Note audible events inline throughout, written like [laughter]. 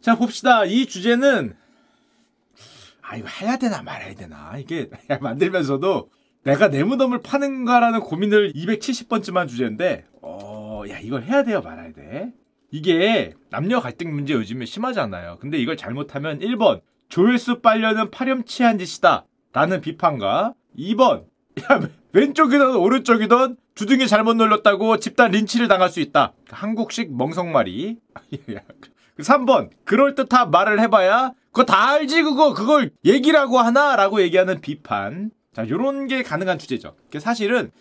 자, 봅시다. 이 주제는, 아, 이거 해야 되나 말아야 되나. 이게 [laughs] 만들면서도 내가 내 무덤을 파는가라는 고민을 270번쯤 한 주제인데, 어, 야, 이걸 해야 돼요, 말아야 돼. 이게 남녀 갈등 문제 요즘에 심하잖아요. 근데 이걸 잘못하면 1번, 조회수 빨려는 파렴치한 짓이다. 라는 비판과 2번, [laughs] 야, 왼쪽이든 오른쪽이든 주둥이 잘못 눌렀다고 집단 린치를 당할 수 있다. 한국식 멍석말이. [laughs] 3번, 그럴듯한 말을 해봐야 그거 다 알지 그거 그걸 얘기라고 하나 라고 얘기하는 비판. 자, 요런 게 가능한 주제죠. 사실은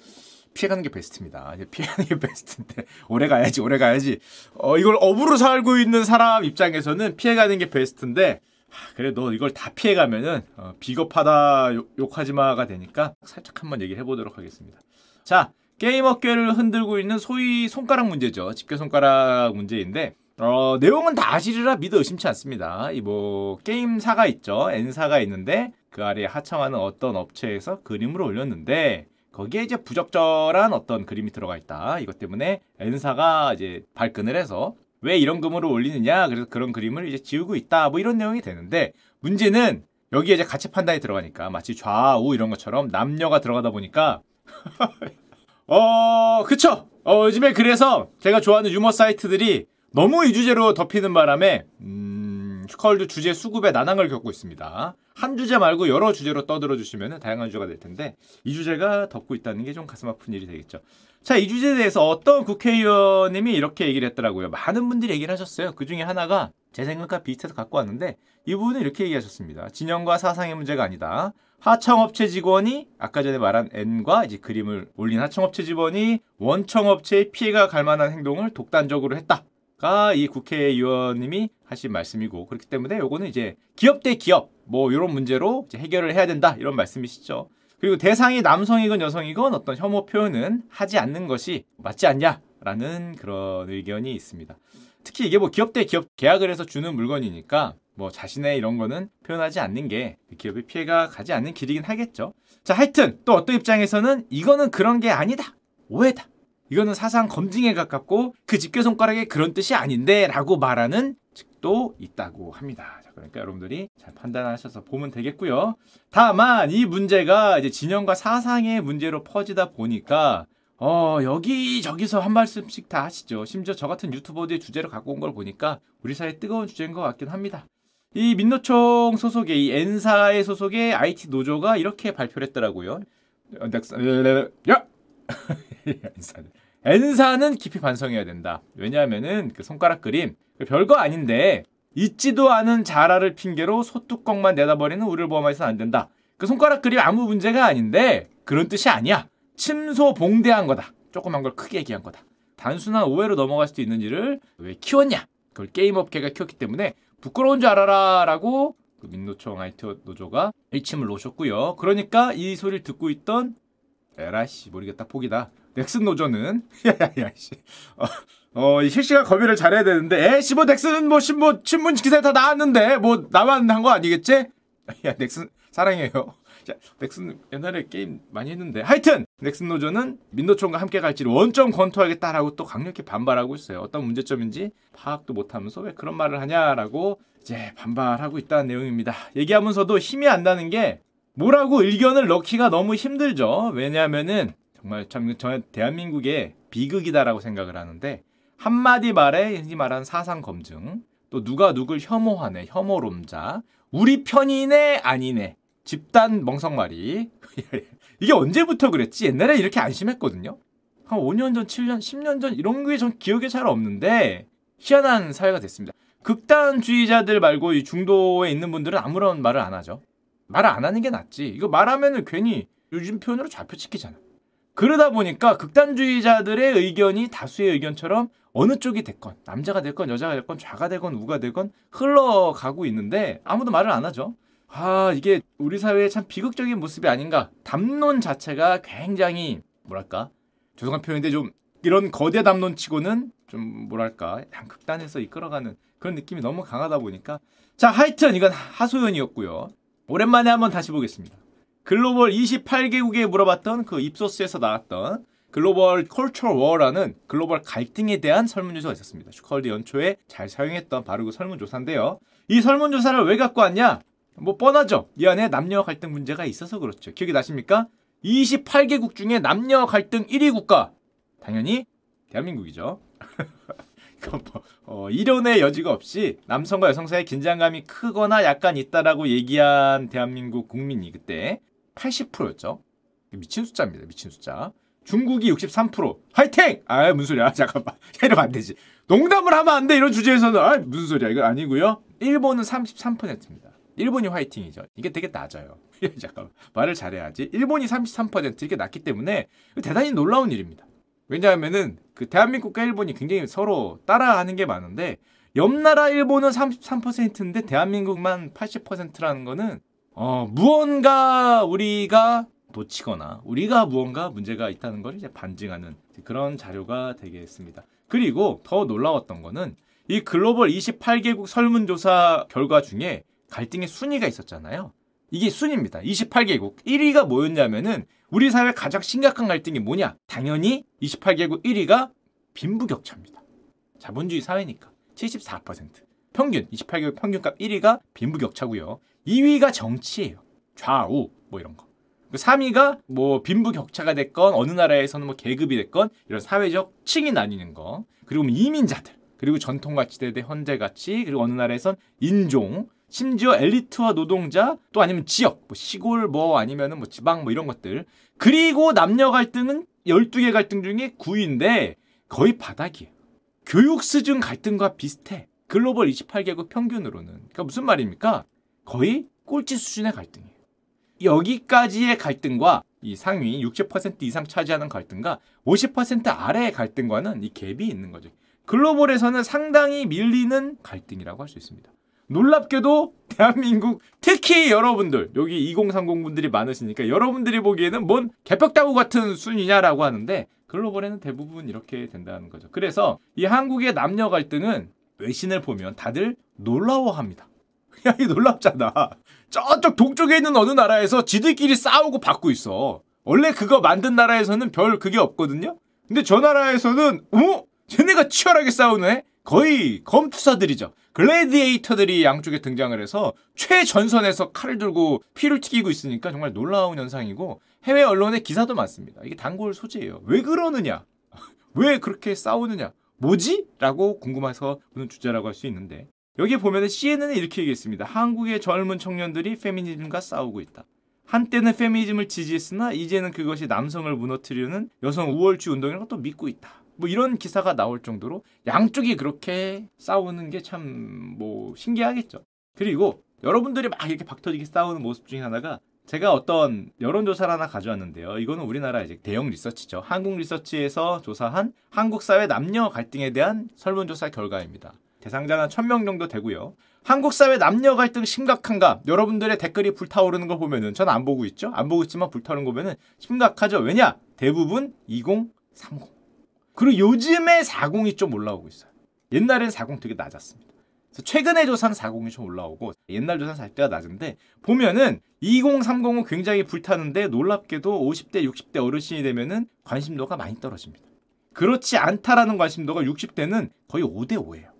피해가는 게 베스트입니다. 피해가는 게 [laughs] 베스트인데 오래 가야지 오래 가야지. 어, 이걸 업으로 살고 있는 사람 입장에서는 피해가는 게 베스트인데 하, 그래 너 이걸 다 피해가면은 어, 비겁하다 욕, 하지마가 되니까 살짝 한번 얘기를 해보도록 하겠습니다. 자 게임 업계를 흔들고 있는 소위 손가락 문제죠. 집게 손가락 문제인데 어, 내용은 다 아시리라 믿어 의심치 않습니다. 이 뭐 게임사가 있죠. N사가 있는데 그 아래에 하청하는 어떤 업체에서 그림을 올렸는데 거기에 이제 부적절한 어떤 그림이 들어가 있다. 이것 때문에 N사가 이제 발끈을 해서 왜 이런 그림을 올리느냐. 그래서 그런 그림을 이제 지우고 있다. 뭐 이런 내용이 되는데 문제는 여기에 이제 가치 판단이 들어가니까 마치 좌우 이런 것처럼 남녀가 들어가다 보니까 [laughs] 어, 그쵸. 어, 요즘에 그래서 제가 좋아하는 유머 사이트들이 너무 이 주제로 덮이는 바람에 음, 슈컬드 주제 수급에 난항을 겪고 있습니다. 한 주제 말고 여러 주제로 떠들어 주시면 다양한 주제가 될 텐데 이 주제가 덮고 있다는 게 좀 가슴 아픈 일이 되겠죠. 자, 이 주제에 대해서 어떤 국회의원님이 이렇게 얘기를 했더라고요. 많은 분들이 얘기를 하셨어요. 그 중에 하나가 제 생각과 비슷해서 갖고 왔는데 이분은 이렇게 얘기하셨습니다. 진영과 사상의 문제가 아니다. 하청업체 직원이 아까 전에 말한 N과 이제 그림을 올린 하청업체 직원이 원청업체의 피해가 갈 만한 행동을 독단적으로 했다. 가이 국회의원님이 하신 말씀이고 그렇기 때문에 요거는 이제 기업 대 기업 뭐 이런 문제로 해결을 해야 된다 이런 말씀이시죠. 그리고 대상이 남성이건 여성이건 어떤 혐오 표현은 하지 않는 것이 맞지 않냐라는 그런 의견이 있습니다. 특히 이게 뭐 기업 대 기업 계약을 해서 주는 물건이니까 뭐 자신의 이런 거는 표현하지 않는 게 기업의 피해가 가지 않는 길이긴 하겠죠. 자, 하여튼 또 어떤 입장에서는 이거는 그런 게 아니다. 오해다. 이거는 사상 검증에 가깝고 그 집게 손가락에 그런 뜻이 아닌데 라고 말하는 측도 있다고 합니다. 자, 그러니까 여러분들이 잘 판단하셔서 보면 되겠고요. 다만 이 문제가 이제 진영과 사상의 문제로 퍼지다 보니까 어, 여기저기서 한 말씀씩 다 하시죠. 심지어 저 같은 유튜버들의 주제를 갖고 온 걸 보니까 우리 사회 뜨거운 주제인 것 같긴 합니다. 이 민노총 소속의 이 N사의 소속의 IT 노조가 이렇게 발표를 했더라고요. 야! [laughs] N사는 깊이 반성해야 된다. 왜냐하면은 그 손가락 그림 별거 아닌데 있지도 않은 자라를 핑계로 소뚜껑만 내다버리는 우리를 보험해서는 안 된다. 그 손가락 그림 아무 문제가 아닌데 그런 뜻이 아니야. 침소 봉대한 거다. 조그만 걸 크게 얘기한 거다. 단순한 오해로 넘어갈 수도 있는지를 왜 키웠냐? 그걸 게임 업계가 키웠기 때문에 부끄러운 줄 알아라 라고 그 민노총 IT 노조가 일침을 놓으셨고요. 그러니까 이 소리를 듣고 있던 에라씨 모르겠다 포기다. 넥슨 노조는 [laughs] 야야야 씨. 어, 어, 이 실시간 검열을 잘해야 되는데 에씨 뭐 넥슨 뭐 신문 신문 기사에 다 나왔는데 뭐 나만 한 거 아니겠지? [laughs] 야 넥슨 사랑해요. [laughs] 자, 넥슨 옛날에 게임 많이 했는데 하여튼 넥슨 노조는 민노총과 함께 갈지를 원점 검토하겠다라고 또 강력히 반발하고 있어요. 어떤 문제점인지 파악도 못하면서 왜 그런 말을 하냐라고 이제 반발하고 있다는 내용입니다. 얘기하면서도 힘이 안 나는 게 뭐라고 의견을 넣기가 너무 힘들죠. 왜냐하면은 정말 참 저는 대한민국의 비극이다라고 생각을 하는데 한마디 말에 흔히 말하는 사상 검증 또 누가 누굴 혐오하네 혐오롬자 우리 편이네 아니네 집단 멍석말이. [laughs] 이게 언제부터 그랬지? 옛날에 이렇게 안심했거든요. 한 5년 전 7년 10년 전 이런 게 전 기억에 잘 없는데 희한한 사회가 됐습니다. 극단주의자들 말고 이 중도에 있는 분들은 아무런 말을 안 하죠. 말을 안 하는 게 낫지. 이거 말하면은 괜히 요즘 표현으로 좌표찍히잖아. 그러다 보니까 극단주의자들의 의견이 다수의 의견처럼 어느 쪽이 됐건 남자가 됐건 여자가 됐건 좌가 되건 우가 되건 흘러가고 있는데 아무도 말을 안 하죠. 아 이게 우리 사회의 참 비극적인 모습이 아닌가. 담론 자체가 굉장히 뭐랄까 죄송한 표현인데 좀 이런 거대 담론치고는 좀 뭐랄까 양 극단에서 이끌어가는 그런 느낌이 너무 강하다 보니까 자 하여튼 이건 하소연이었고요. 오랜만에 한번 다시 보겠습니다. 글로벌 28개국에 물어봤던 그 Ipsos에서 나왔던 그 Global Culture War라는 글로벌 갈등에 대한 설문조사가 있었습니다. 슈카월드 연초에 잘 사용했던 바로 그 설문조사인데요. 이 설문조사를 왜 갖고 왔냐? 뭐 뻔하죠. 이 안에 남녀 갈등 문제가 있어서 그렇죠. 기억이 나십니까? 28개국 중에 남녀 갈등 1위 국가 당연히 대한민국이죠. [laughs] 뭐, 어, 이론의 여지가 없이 남성과 여성 사이의 긴장감이 크거나 약간 있다라고 얘기한 대한민국 국민이 그때 80%였죠. 미친 숫자입니다. 미친 숫자. 중국이 63%. 화이팅! 아, 무슨 소리야. [laughs] 잠깐만. 이러면 안 되지. 농담을 하면 안 돼. 이런 주제에서는. 아, 무슨 소리야. 이건 아니고요. 일본은 33%입니다. 일본이 화이팅이죠. 이게 되게 낮아요. [laughs] 잠깐 말을 잘해야지. 일본이 33% 이렇게 낮기 때문에 대단히 놀라운 일입니다. 왜냐하면은 그 대한민국과 일본이 굉장히 서로 따라하는 게 많은데 옆 나라 일본은 33%인데 대한민국만 80%라는 거는 어, 무언가 우리가 놓치거나 우리가 무언가 문제가 있다는 걸 이제 반증하는 그런 자료가 되겠습니다. 그리고 더 놀라웠던 거는 이 글로벌 28개국 설문조사 결과 중에 갈등의 순위가 있었잖아요. 이게 순입니다. 28개국. 1위가 뭐였냐면은 우리 사회 가장 심각한 갈등이 뭐냐? 당연히 28개국 1위가 빈부격차입니다. 자본주의 사회니까 74%. 평균 28개국 평균값 1위가 빈부격차고요. 2위가 정치예요. 좌우 뭐 이런 거. 3위가 그뭐 빈부 격차가 됐건 어느 나라에서는 뭐 계급이 됐건 이런 사회적 층이 나뉘는 거. 그리고 뭐 이민자들. 그리고 전통 가치 대 현대 가치. 그리고 어느 나라에선 인종. 심지어 엘리트와 노동자 또 아니면 지역 뭐 시골 뭐 아니면은 뭐 지방 뭐 이런 것들 그리고 남녀 갈등은 12개 갈등 중에 9위인데 거의 바닥이에요. 교육 수준 갈등과 비슷해. 글로벌 28개국 평균으로는. 그러니까 무슨 말입니까? 거의 꼴찌 수준의 갈등이에요. 여기까지의 갈등과 이 상위 60% 이상 차지하는 갈등과 50% 아래의 갈등과는 이 갭이 있는 거죠. 글로벌에서는 상당히 밀리는 갈등이라고 할 수 있습니다. 놀랍게도 대한민국 특히 여러분들 여기 2030 분들이 많으시니까 여러분들이 보기에는 뭔 개벽다구 같은 순위냐라고 하는데 글로벌에는 대부분 이렇게 된다는 거죠. 그래서 이 한국의 남녀 갈등은 외신을 보면 다들 놀라워합니다. 야, 이 놀랍잖아. 저쪽 동쪽에 있는 어느 나라에서 지들끼리 싸우고 받고 있어. 원래 그거 만든 나라에서는 별 그게 없거든요. 근데 저 나라에서는 어? 쟤네가 치열하게 싸우네? 거의 검투사들이죠. 글래디에이터들이 양쪽에 등장을 해서 최전선에서 칼을 들고 피를 튀기고 있으니까 정말 놀라운 현상이고 해외 언론의 기사도 많습니다. 이게 단골 소재예요. 왜 그러느냐? [laughs] 왜 그렇게 싸우느냐? 뭐지? 라고 궁금해서 보는 주제라고 할 수 있는데 여기 보면은 CNN은 이렇게 얘기했습니다. 한국의 젊은 청년들이 페미니즘과 싸우고 있다. 한때는 페미니즘을 지지했으나 이제는 그것이 남성을 무너뜨리는 여성 우월주의 운동이라고 또 믿고 있다. 뭐 이런 기사가 나올 정도로 양쪽이 그렇게 싸우는 게 참 뭐 신기하겠죠. 그리고 여러분들이 막 이렇게 박터지게 싸우는 모습 중에 하나가 제가 어떤 여론조사를 하나 가져왔는데요. 이거는 우리나라 이제 대형 리서치죠. 한국 리서치에서 조사한 한국 사회 남녀 갈등에 대한 설문조사 결과입니다. 대상자는 1000명 정도 되고요. 한국 사회 남녀 갈등 심각한가? 여러분들의 댓글이 불타오르는 걸 보면은 저는 안 보고 있죠. 안 보고 있지만 불타오르는 거 보면은 심각하죠. 왜냐? 대부분 2030. 그리고 요즘에 40이 좀 올라오고 있어요. 옛날엔 40 되게 낮았습니다. 최근에 조사는 40이 좀 올라오고 옛날 조사는 살 때가 낮은데 보면은 2030은 굉장히 불타는데 놀랍게도 50대, 60대 어르신이 되면은 관심도가 많이 떨어집니다. 그렇지 않다라는 관심도가 60대는 거의 5대 5예요.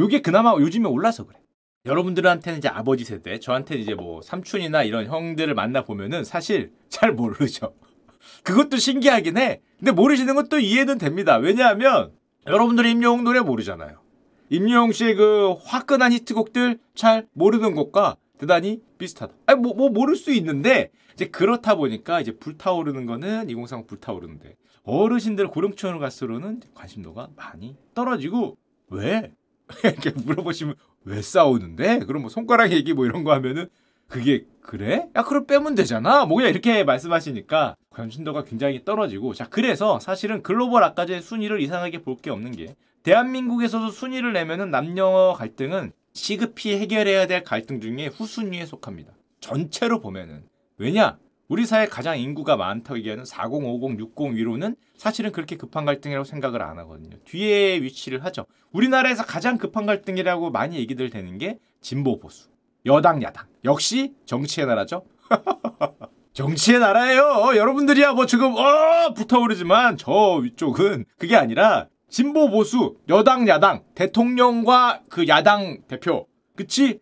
요게 그나마 요즘에 올라서 그래. 여러분들한테는 이제 아버지 세대, 저한테는 이제 뭐 삼촌이나 이런 형들을 만나 보면은 사실 잘 모르죠. [laughs] 그것도 신기하긴 해. 근데 모르시는 것도 이해는 됩니다. 왜냐하면 여러분들이 임영웅 노래 모르잖아요. 임영웅 씨의 그 화끈한 히트곡들 잘 모르는 것과 대단히 비슷하다. 아니, 뭐, 뭐, 모를 수 있는데, 이제 그렇다 보니까 이제 불타오르는 거는 2030 불타오르는데, 어르신들 고령층으로 갈수록은 관심도가 많이 떨어지고, 왜? [laughs] 이렇게 물어보시면, 왜 싸우는데? 그럼 뭐 손가락 얘기 뭐 이런 거 하면은, 그게 그래? 야 그럼 빼면 되잖아. 뭐 그냥 이렇게 말씀하시니까 관심도가 굉장히 떨어지고 자 그래서 사실은 글로벌 아까제 순위를 이상하게 볼 게 없는 게 대한민국에서도 순위를 내면은 남녀 갈등은 시급히 해결해야 될 갈등 중에 후순위에 속합니다. 전체로 보면은 왜냐? 우리 사회 가장 인구가 많다고 얘기하는 40, 50, 60 위로는 사실은 그렇게 급한 갈등이라고 생각을 안 하거든요. 뒤에 위치를 하죠. 우리나라에서 가장 급한 갈등이라고 많이 얘기들 되는 게 진보 보수. 여당 야당 역시 정치의 나라죠. [laughs] 정치의 나라예요. 여러분들이야 뭐 지금 어 붙어오르지만 저 위쪽은 그게 아니라 진보 보수 여당 야당 대통령과 그 야당 대표 그치?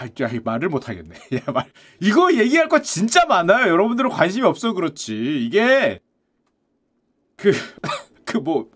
아, 야, 말을 못 하겠네. [laughs] 야, 말 이거 얘기할 거 진짜 많아요. 여러분들은 관심이 없어 그렇지. 이게 그 [laughs] 그 뭐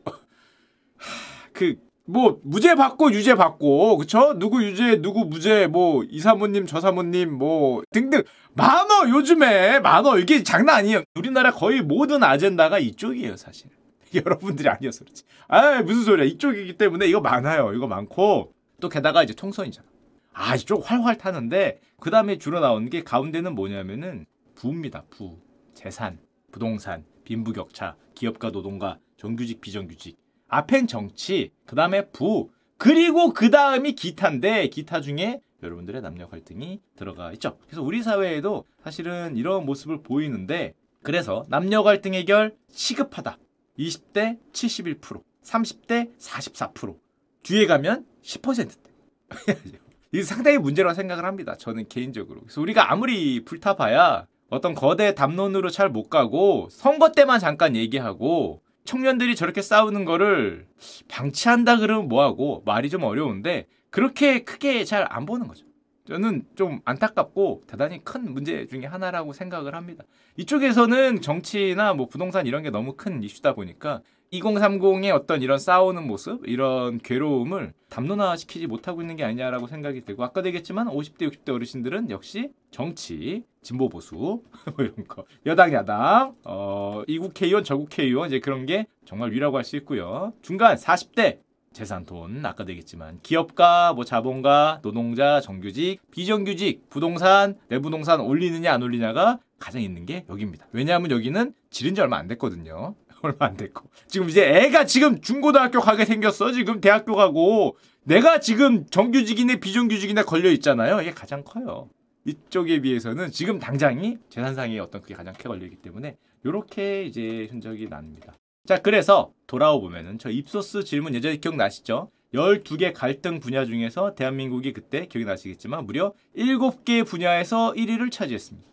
그 뭐 무죄 받고 유죄 받고 그쵸? 누구 유죄 누구 무죄 뭐 이 사모님 저 사모님 뭐 등등. 많어 요즘에 많어. 이게 장난 아니에요. 우리나라 거의 모든 아젠다가 이쪽이에요 사실. [laughs] 여러분들이 아니어서 그렇지. 아 무슨 소리야. 이쪽이기 때문에 이거 많아요. 이거 많고. 또 게다가 이제 총선이잖아 아 이쪽 활활 타는데 그 다음에 주로 나오는 게 가운데는 뭐냐면은 부입니다 부 재산 부동산 빈부격차 기업과 노동과 정규직 비정규직 앞엔 정치, 그 다음에 부, 그리고 그 다음이 기타인데 기타 중에 여러분들의 남녀 갈등이 들어가 있죠. 그래서 우리 사회에도 사실은 이런 모습을 보이는데 그래서 남녀 갈등 해결 시급하다. 20대 71%, 30대 44%, 뒤에 가면 10%대. [laughs] 이 상당히 문제라고 생각을 합니다. 저는 개인적으로. 그래서 우리가 아무리 불타봐야 어떤 거대 담론으로 잘 못 가고 선거 때만 잠깐 얘기하고 청년들이 저렇게 싸우는 거를 방치한다 그러면 뭐하고 말이 좀 어려운데 그렇게 크게 잘 안 보는 거죠. 저는 좀 안타깝고 대단히 큰 문제 중에 하나라고 생각을 합니다. 이쪽에서는 정치나 뭐 부동산 이런 게 너무 큰 이슈다 보니까 2030의 어떤 이런 싸우는 모습, 이런 괴로움을 담론화시키지 못하고 있는 게 아니냐라고 생각이 되고 아까도 얘기했지만 50대, 60대 어르신들은 역시 정치, 진보 보수 [laughs] 뭐 이런 거, 여당, 야당, 어, 이국 회의원, 저국 회의원 이제 그런 게 정말 위라고 할 수 있고요. 중간 40대 재산 돈 아까도 얘기했지만 기업가 뭐 자본가 노동자 정규직 비정규직 부동산 내 부동산 올리느냐 안 올리냐가 가장 있는 게 여기입니다. 왜냐하면 여기는 지른 지 얼마 안 됐거든요 얼마 안 됐고 지금 이제 애가 지금 중고등학교 가게 생겼어 지금 대학교 가고 내가 지금 정규직이네 비정규직이네 걸려 있잖아요 이게 가장 커요 이쪽에 비해서는 지금 당장이 재산상의 어떤 그게 가장 크게 걸리기 때문에 이렇게 이제 흔적이 납니다 자 그래서 돌아오 보면은 저 입소스 질문 예전에 기억나시죠? 12개 갈등 분야 중에서 대한민국이 그때 기억이 나시겠지만 무려 7개 분야에서 1위를 차지했습니다.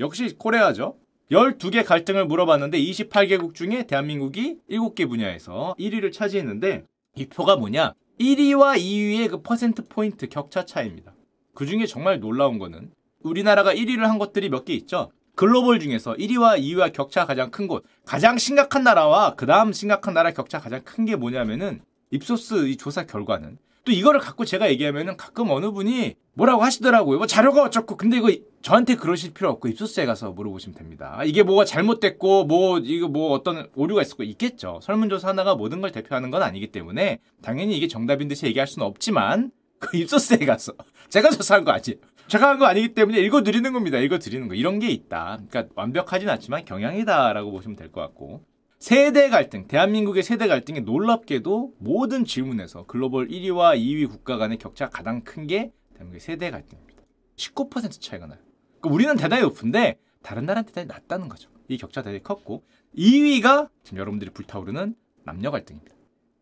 역시 코레아죠. 12개 갈등을 물어봤는데 28개국 중에 대한민국이 7개 분야에서 1위를 차지했는데 이 표가 뭐냐? 1위와 2위의 그 퍼센트 포인트 격차 차이입니다. 그 중에 정말 놀라운 거는 우리나라가 1위를 한 것들이 몇 개 있죠. 글로벌 중에서 1위와 2위와 격차 가장 큰 곳, 가장 심각한 나라와 그 다음 심각한 나라 격차 가장 큰 게 뭐냐면은 입소스 이 조사 결과는 또 이거를 갖고 제가 얘기하면은 가끔 어느 분이 뭐라고 하시더라고요. 뭐 자료가 어쩌고. 근데 이거 저한테 그러실 필요 없고 입소스에 가서 물어보시면 됩니다. 이게 뭐가 잘못됐고 뭐 이거 뭐 어떤 오류가 있었고 있겠죠. 설문조사 하나가 모든 걸 대표하는 건 아니기 때문에 당연히 이게 정답인 듯이 얘기할 수는 없지만 그 [laughs] 입소스에 가서 제가 조사한 거 아니에요. 제가 한 거 아니기 때문에 읽어 드리는 겁니다. 읽어 드리는 거. 이런 게 있다. 그러니까 완벽하진 않지만 경향이다라고 보시면 될 것 같고. 세대 갈등, 대한민국의 세대 갈등이 놀랍게도 모든 질문에서 글로벌 1위와 2위 국가 간의 격차가 가장 큰 게 대한민국의 세대 갈등입니다. 19% 차이가 나요. 그러니까 우리는 대단히 높은데 다른 나라는 대단히 낮다는 거죠. 이 격차 대단히 컸고 2위가 지금 여러분들이 불타오르는 남녀 갈등입니다.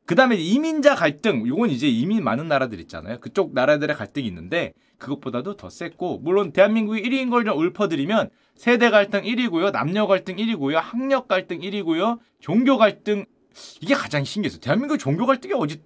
그 다음에 이민자 갈등, 이건 이제 이민 많은 나라들 있잖아요. 그쪽 나라들의 갈등이 있는데 그것보다도 더 셌고 물론 대한민국이 1위인 걸 좀 읊어드리면 세대 갈등 1위고요. 남녀 갈등 1위고요. 학력 갈등 1위고요. 종교 갈등 이게 가장 신기했어요. 대한민국 종교 갈등이 어디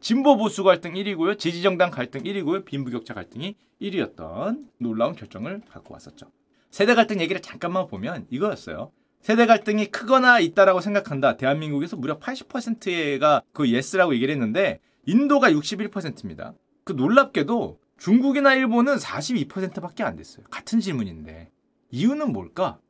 진보 보수 갈등 1위고요. 지지정당 갈등 1위고요. 빈부격차 갈등이 1위였던 놀라운 결정을 갖고 왔었죠. 세대 갈등 얘기를 잠깐만 보면 이거였어요. 세대 갈등이 크거나 있다라고 생각한다. 대한민국에서 무려 80%가 그 예스라고 얘기를 했는데 인도가 61%입니다. 그 놀랍게도 중국이나 일본은 42%밖에 안 됐어요. 같은 질문인데 이유는 뭘까?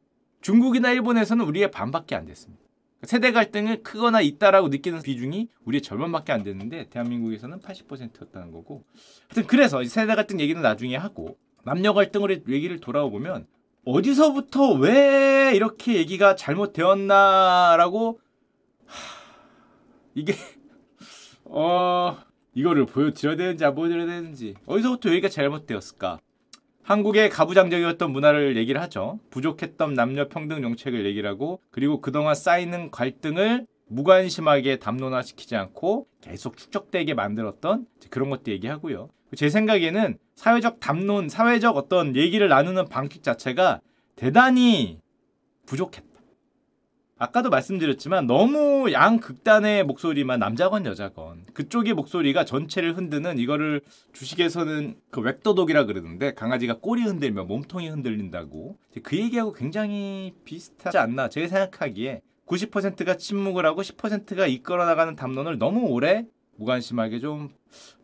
중국이나 일본에서는 우리의 반밖에 안 됐습니다. 세대 갈등을 크거나 있다라고 느끼는 비중이 우리의 절반밖에 안 됐는데 대한민국에서는 80%였다는 거고. 하여튼 그래서 세대 갈등 얘기는 나중에 하고 남녀 갈등으로 얘기를 돌아오보면 어디서부터 왜 이렇게 얘기가 잘못되었나라고 하... 이게 [laughs] 어 이거를 보여드려야 되는지 안 보여드려야 되는지 어디서부터 얘기가 잘못되었을까? 한국의 가부장적이었던 문화를 얘기를 하죠. 부족했던 남녀 평등 정책을 얘기를 하고 그리고 그동안 쌓이는 갈등을 무관심하게 담론화시키지 않고 계속 축적되게 만들었던 그런 것도 얘기하고요. 제 생각에는 사회적 담론, 사회적 어떤 얘기를 나누는 방식 자체가 대단히 부족했다. 아까도 말씀드렸지만 너무 양 극단의 목소리만 남자건 여자건 그쪽의 목소리가 전체를 흔드는 이거를 주식에서는 그 웩도독이라 그러는데 강아지가 꼬리 흔들면 몸통이 흔들린다고 그 얘기하고 굉장히 비슷하지 않나 제 생각하기에 90%가 침묵을 하고 10%가 이끌어 나가는 담론을 너무 오래 무관심하게 좀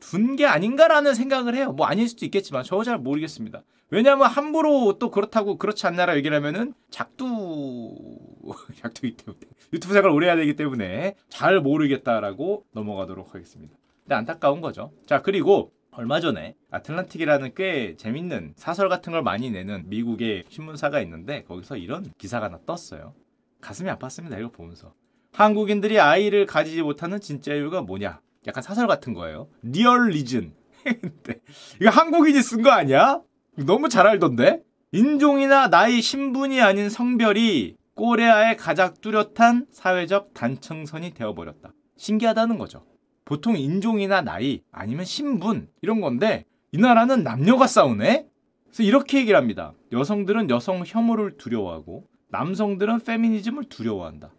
둔 게 아닌가라는 생각을 해요. 뭐 아닐 수도 있겠지만 저 잘 모르겠습니다. 왜냐하면 함부로 또 그렇다고 그렇지 않나라 얘기를 하면은 작두 [laughs] 작두기 때문에 유튜브 생활 오래 해야 되기 때문에 잘 모르겠다라고 넘어가도록 하겠습니다. 근데 안타까운 거죠. 자 그리고 얼마 전에 아틀란틱이라는 꽤 재밌는 사설 같은 걸 많이 내는 미국의 신문사가 있는데 거기서 이런 기사가 하나 떴어요. 가슴이 아팠습니다. 이거 보면서. 한국인들이 아이를 가지지 못하는 진짜 이유가 뭐냐? 약간 사설 같은 거예요. Real reason. [laughs] 이거 한국인이 쓴 거 아니야? 너무 잘 알던데? 인종이나 나이, 신분이 아닌 성별이 꼬레아의 가장 뚜렷한 사회적 단층선이 되어버렸다. 신기하다는 거죠. 보통 인종이나 나이 아니면 신분 이런 건데 이 나라는 남녀가 싸우네? 그래서 이렇게 얘기를 합니다. 여성들은 여성 혐오를 두려워하고 남성들은 페미니즘을 두려워한다.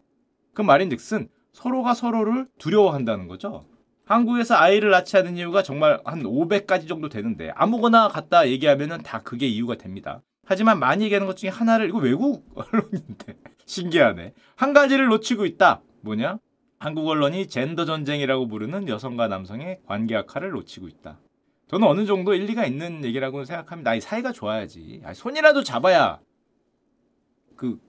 그 말인 즉슨 서로가 서로를 두려워한다는 거죠. 한국에서 아이를 낳지 않은 이유가 정말 한 500가지 정도 되는데 아무거나 갖다 얘기하면 다 그게 이유가 됩니다. 하지만 많이 얘기하는 것 중에 하나를 이거 외국 [laughs] 언론인데 신기하네. 한 가지를 놓치고 있다. 뭐냐? 한국 언론이 젠더 전쟁이라고 부르는 여성과 남성의 관계 악화를 놓치고 있다. 저는 어느 정도 일리가 있는 얘기라고 생각합니다. 아니, 사이가 좋아야지. 아니, 손이라도 잡아야 그,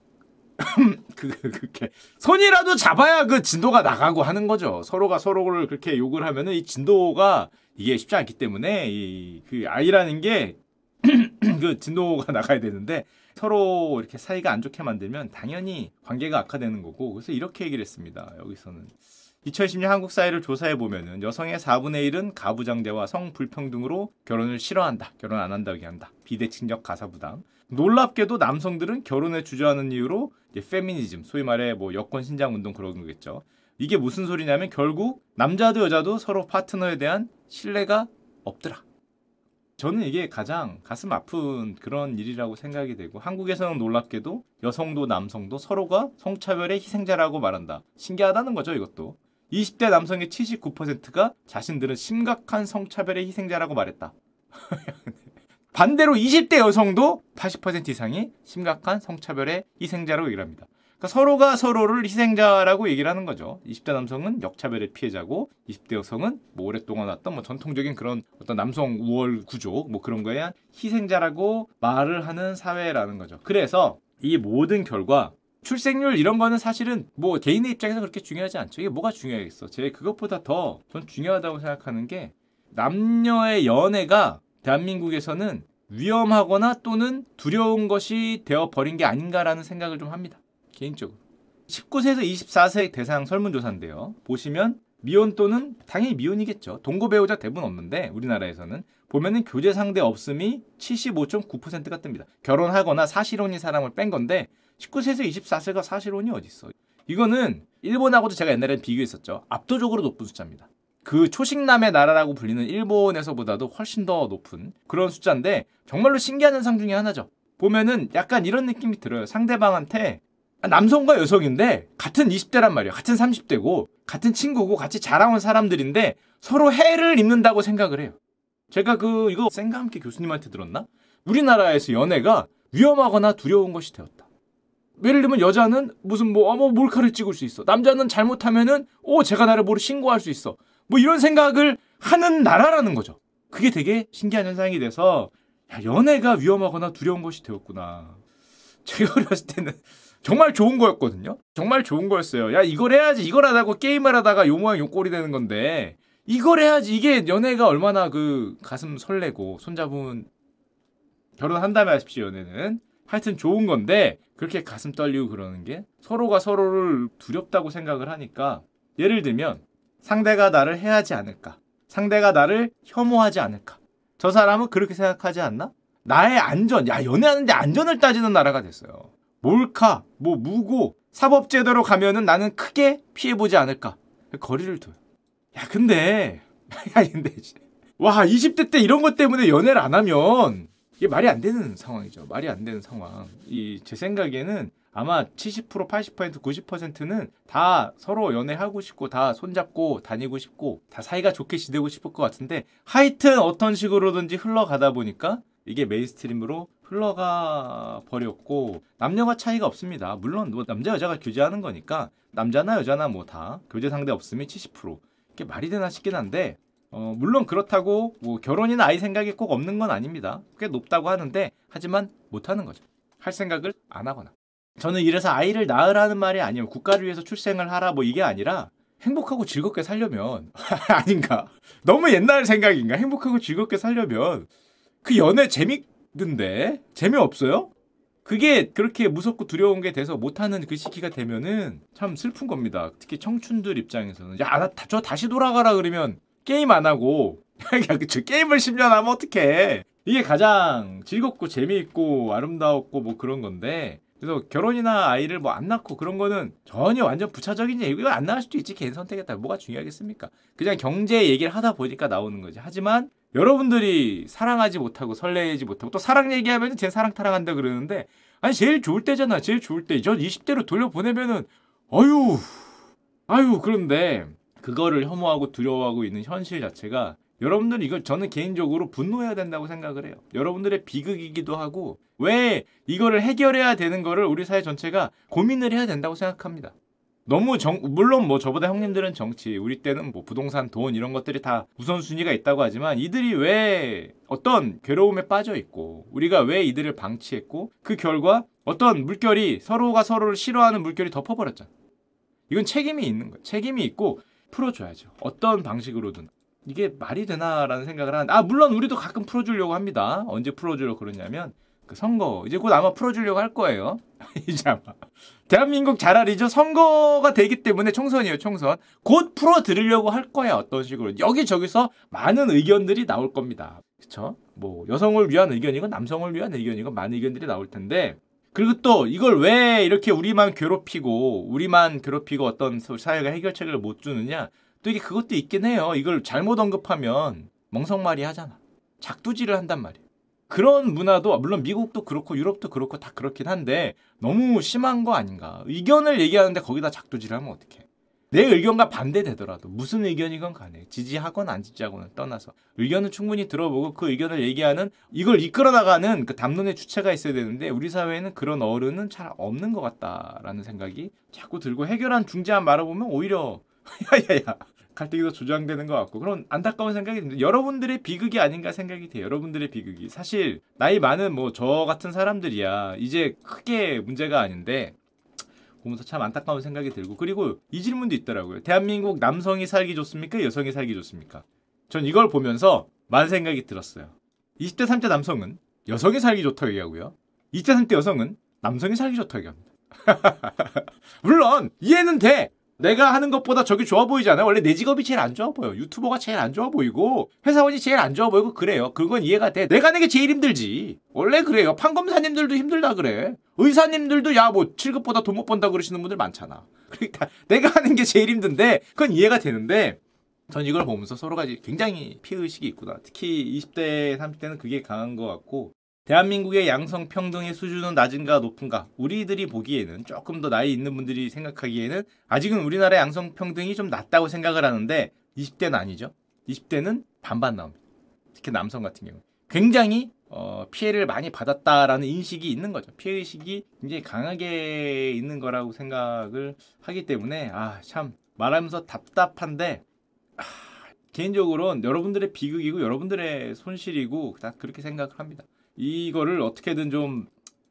[laughs] 그, 그렇게 손이라도 잡아야 그 진도가 나가고 하는 거죠. 서로가 서로를 그렇게 욕을 하면은 이 진도가 이게 쉽지 않기 때문에 이 그 아이라는 게 [clears throat] 그 진도가 나가야 되는데 서로 이렇게 사이가 안 좋게 만들면 당연히 관계가 악화되는 거고 그래서 이렇게 얘기를 했습니다. 여기서는 2010년 한국 사회를 조사해 보면은 여성의 4분의 1은 가부장제와 성불평등으로 결혼을 싫어한다. 결혼 안 한다고 얘기한다. 비대칭적 가사 부담. 놀랍게도 남성들은 결혼에 주저하는 이유로 페미니즘, 소위 말해 뭐 여권 신장 운동 그런 거겠죠. 이게 무슨 소리냐면 결국 남자도 여자도 서로 파트너에 대한 신뢰가 없더라. 저는 이게 가장 가슴 아픈 그런 일이라고 생각이 되고 한국에서는 놀랍게도 여성도 남성도 서로가 성차별의 희생자라고 말한다. 신기하다는 거죠, 이것도. 20대 남성의 79%가 자신들은 심각한 성차별의 희생자라고 말했다. [laughs] 반대로 20대 여성도 80% 이상이 심각한 성차별의 희생자라고 얘기를 합니다. 그러니까 서로가 서로를 희생자라고 얘기를 하는 거죠. 20대 남성은 역차별의 피해자고 20대 여성은 뭐 오랫동안 왔던 뭐 전통적인 그런 어떤 남성 우월 구조 뭐 그런 거에 희생자라고 말을 하는 사회라는 거죠. 그래서 이 모든 결과 출생률 이런 거는 사실은 뭐 개인의 입장에서 그렇게 중요하지 않죠. 이게 뭐가 중요하겠어. 제 그것보다 더 전 중요하다고 생각하는 게 남녀의 연애가 대한민국에서는 위험하거나 또는 두려운 것이 되어 버린 게 아닌가라는 생각을 좀 합니다. 개인적으로. 19세에서 24세 대상 설문조사인데요. 보시면 미혼 또는 당연히 미혼이겠죠. 동거 배우자 대부분 없는데 우리나라에서는 보면은 교제 상대 없음이 75.9%가 뜹니다. 결혼하거나 사실혼인 사람을 뺀 건데 19세에서 24세가 사실혼이 어디 있어? 이거는 일본하고도 제가 옛날에 비교했었죠. 압도적으로 높은 숫자입니다. 그 초식남의 나라라고 불리는 일본에서보다도 훨씬 더 높은 그런 숫자인데 정말로 신기한 현상 중에 하나죠. 보면은 약간 이런 느낌이 들어요. 상대방한테 남성과 여성인데 같은 20대란 말이에요. 같은 30대고 같은 친구고 같이 자라온 사람들인데 서로 해를 입는다고 생각을 해요. 제가 그 이거 생과 함께 교수님한테 들었나? 우리나라에서 연애가 위험하거나 두려운 것이 되었다. 예를 들면 여자는 무슨 뭐 어머 몰카를 찍을 수 있어. 남자는 잘못하면은 오 제가 나를 모르 신고할 수 있어. 뭐 이런 생각을 하는 나라라는 거죠. 그게 되게 신기한 현상이 돼서 야, 연애가 위험하거나 두려운 것이 되었구나. 제가 [laughs] 어렸을 때는 정말 좋은 거였거든요. 정말 좋은 거였어요. 야 이걸 해야지 이걸 하다고 게임을 하다가 요 모양 요 꼴이 되는 건데 이걸 해야지 이게 연애가 얼마나 그 가슴 설레고 손잡은 결혼한다면 하십시오 연애는 하여튼 좋은 건데 그렇게 가슴 떨리고 그러는 게 서로가 서로를 두렵다고 생각을 하니까 예를 들면 상대가 나를 해하지 않을까 상대가 나를 혐오하지 않을까 저 사람은 그렇게 생각하지 않나? 나의 안전, 야 연애하는데 안전을 따지는 나라가 됐어요. 몰카, 뭐 무고, 사법제도로 가면은 나는 크게 피해보지 않을까. 거리를 둬요. 야, 근데, [laughs] 야, 근데, 와, 20대 때 이런 것 때문에 연애를 안 하면, 이게 말이 안 되는 상황이죠. 말이 안 되는 상황. 이 제 생각에는 아마 70% 80% 90%는 다 서로 연애하고 싶고 다 손잡고 다니고 싶고 다 사이가 좋게 지내고 싶을 것 같은데 하여튼 어떤 식으로든지 흘러가다 보니까 이게 mainstream으로 흘러가 버렸고 남녀가 차이가 없습니다. 물론 뭐 남자 여자가 교제하는 거니까 남자나 여자나 뭐 다 교제 상대 없으면 70% 이게 말이 되나 싶긴 한데 어, 물론 그렇다고 뭐 결혼이나 아이 생각이 꼭 없는 건 아닙니다. 꽤 높다고 하는데 하지만 못 하는 거죠. 할 생각을 안 하거나. 저는 이래서 아이를 낳으라는 말이 아니에요. 국가를 위해서 출생을 하라 뭐 이게 아니라 행복하고 즐겁게 살려면 [laughs] 아닌가? 너무 옛날 생각인가? 행복하고 즐겁게 살려면 그 연애 재밌던데 재미없어요? 그게 그렇게 무섭고 두려운 게 돼서 못하는 그 시기가 되면은 참 슬픈 겁니다. 특히 청춘들 입장에서는 야나저 다시 돌아가라 그러면 게임 안 하고 [laughs] 야, 그 게임을 10년 하면 어떡해. 이게 가장 즐겁고 재미있고 아름다웠고 뭐 그런 건데 그래서 결혼이나 아이를 뭐 안 낳고 그런 거는 전혀 완전 부차적인 얘기. 이거 안 나갈 수도 있지. 개인 선택했다. 뭐가 중요하겠습니까? 그냥 경제 얘기를 하다 보니까 나오는 거지. 하지만 여러분들이 사랑하지 못하고 설레지 못하고 또 사랑 얘기하면 제 사랑 타랑한다 그러는데 아니 제일 좋을 때잖아. 제일 좋을 때. 저 20대로 돌려보내면은 어유 아유 그런데 그거를 혐오하고 두려워하고 있는 현실 자체가 여러분들 이걸 저는 개인적으로 분노해야 된다고 생각을 해요. 여러분들의 비극이기도 하고 왜 이거를 해결해야 되는 거를 우리 사회 전체가 고민을 해야 된다고 생각합니다. 너무 정 물론 뭐 저보다 형님들은 정치, 우리 때는 뭐 부동산, 돈 이런 것들이 다 우선순위가 있다고 하지만 이들이 왜 어떤 괴로움에 빠져 있고 우리가 왜 이들을 방치했고 그 결과 어떤 물결이 서로가 서로를 싫어하는 물결이 덮어버렸잖아. 이건 책임이 있는 거예요. 책임이 있고 풀어줘야죠. 어떤 방식으로든. 이게 말이 되나라는 생각을 하는데 아 물론 우리도 가끔 풀어주려고 합니다. 언제 풀어주려고 그러냐면 그 선거 이제 곧 아마 풀어주려고 할 거예요. [laughs] 이제 아마 대한민국 잘 알이죠. 선거가 되기 때문에 총선이에요. 총선 곧 풀어드리려고 할 거야. 어떤 식으로 여기 저기서 많은 의견들이 나올 겁니다. 그렇죠? 뭐 여성을 위한 의견이건 남성을 위한 의견이건 많은 의견들이 나올 텐데 그리고 또 이걸 왜 이렇게 우리만 괴롭히고 우리만 괴롭히고 어떤 사회가 해결책을 못 주느냐 또 이게 그것도 있긴 해요. 이걸 잘못 언급하면 멍석말이 하잖아. 작두지를 한단 말이에요. 그런 문화도 물론 미국도 그렇고 유럽도 그렇고 다 그렇긴 한데 너무 심한 거 아닌가. 의견을 얘기하는데 거기다 작두지를 하면 어떡해. 내 의견과 반대되더라도 무슨 의견이건 간에 지지하건 안 지지하고는 떠나서 의견은 충분히 들어보고 그 의견을 얘기하는 이걸 이끌어 나가는 그 담론의 주체가 있어야 되는데 우리 사회에는 그런 어른은 잘 없는 것 같다라는 생각이 자꾸 들고 해결한 중재한 말을 보면 오히려 [laughs] 야야야 갈등이 더 조장되는 것 같고 그런 안타까운 생각이 듭니다. 여러분들의 비극이 아닌가 생각이 돼요. 여러분들의 비극이 사실 나이 많은 뭐 저 같은 사람들이야 이제 크게 문제가 아닌데 보면서 참 안타까운 생각이 들고 그리고 이 질문도 있더라고요. 대한민국 남성이 살기 좋습니까? 여성이 살기 좋습니까? 전 이걸 보면서 많은 생각이 들었어요. 20대 30대 남성은 여성이 살기 좋다고 얘기하고요. 20대 30대 여성은 남성이 살기 좋다고 얘기합니다. [laughs] 물론 이해는 돼. 내가 하는 것보다 저기 좋아 보이잖아요. 원래 내 직업이 제일 안 좋아 보여. 유튜버가 제일 안 좋아 보이고 회사원이 제일 안 좋아 보이고 그래요. 그건 이해가 돼. 내가 하는 게 제일 힘들지. 원래 그래요. 판검사님들도 힘들다 그래. 의사님들도 야 뭐 7급보다 돈 못 번다 그러시는 분들 많잖아. [laughs] 그러니까 내가 하는 게 제일 힘든데 그건 이해가 되는데 전 이걸 보면서 서로가 굉장히 피의식이 있구나. 특히 20대, 30대는 그게 강한 것 같고 대한민국의 양성 평등의 수준은 낮은가 높은가? 우리들이 보기에는 조금 더 나이 있는 분들이 생각하기에는 아직은 우리나라 양성 평등이 좀 낮다고 생각을 하는데 20대는 아니죠. 20대는 반반 나옵니다. 특히 남성 같은 경우 굉장히 어, 피해를 많이 받았다라는 인식이 있는 거죠. 피해 의식이 굉장히 강하게 있는 거라고 생각을 하기 때문에 아 참 말하면서 답답한데 아, 개인적으로는 여러분들의 비극이고 여러분들의 손실이고 다 그렇게 생각을 합니다. 이거를 어떻게든 좀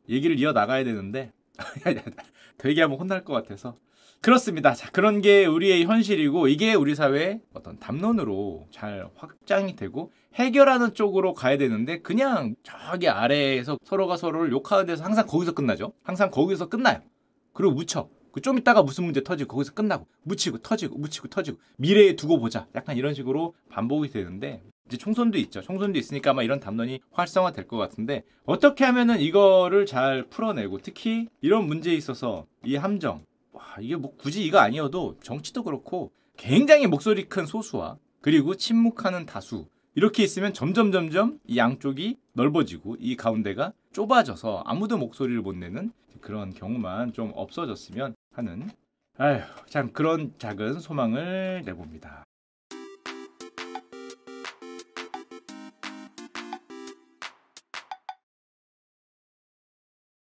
얘기를 이어 나가야 되는데 [laughs] 되게 하면 혼날 것 같아서 그렇습니다. 자, 그런 게 우리의 현실이고 이게 우리 사회의 어떤 담론으로 잘 확장이 되고 해결하는 쪽으로 가야 되는데 그냥 저기 아래에서 서로가 서로를 욕하는 데서 항상 거기서 끝나죠. 항상 거기서 끝나요. 그리고 묻혀. 그 좀 있다가 무슨 문제 터지고 거기서 끝나고 묻히고 터지고 묻히고 터지고 미래에 두고 보자. 약간 이런 식으로 반복이 되는데 이제 총선도 있죠. 총선도 있으니까 아마 이런 담론이 활성화 될 것 같은데 어떻게 하면은 이거를 잘 풀어내고 특히 이런 문제에 있어서 이 함정 와 이게 뭐 굳이 이거 아니어도 정치도 그렇고 굉장히 목소리 큰 소수와 그리고 침묵하는 다수 이렇게 있으면 점점 점점 이 양쪽이 넓어지고 이 가운데가 좁아져서 아무도 목소리를 못 내는 그런 경우만 좀 없어졌으면 하는 아휴 참 그런 작은 소망을 내봅니다.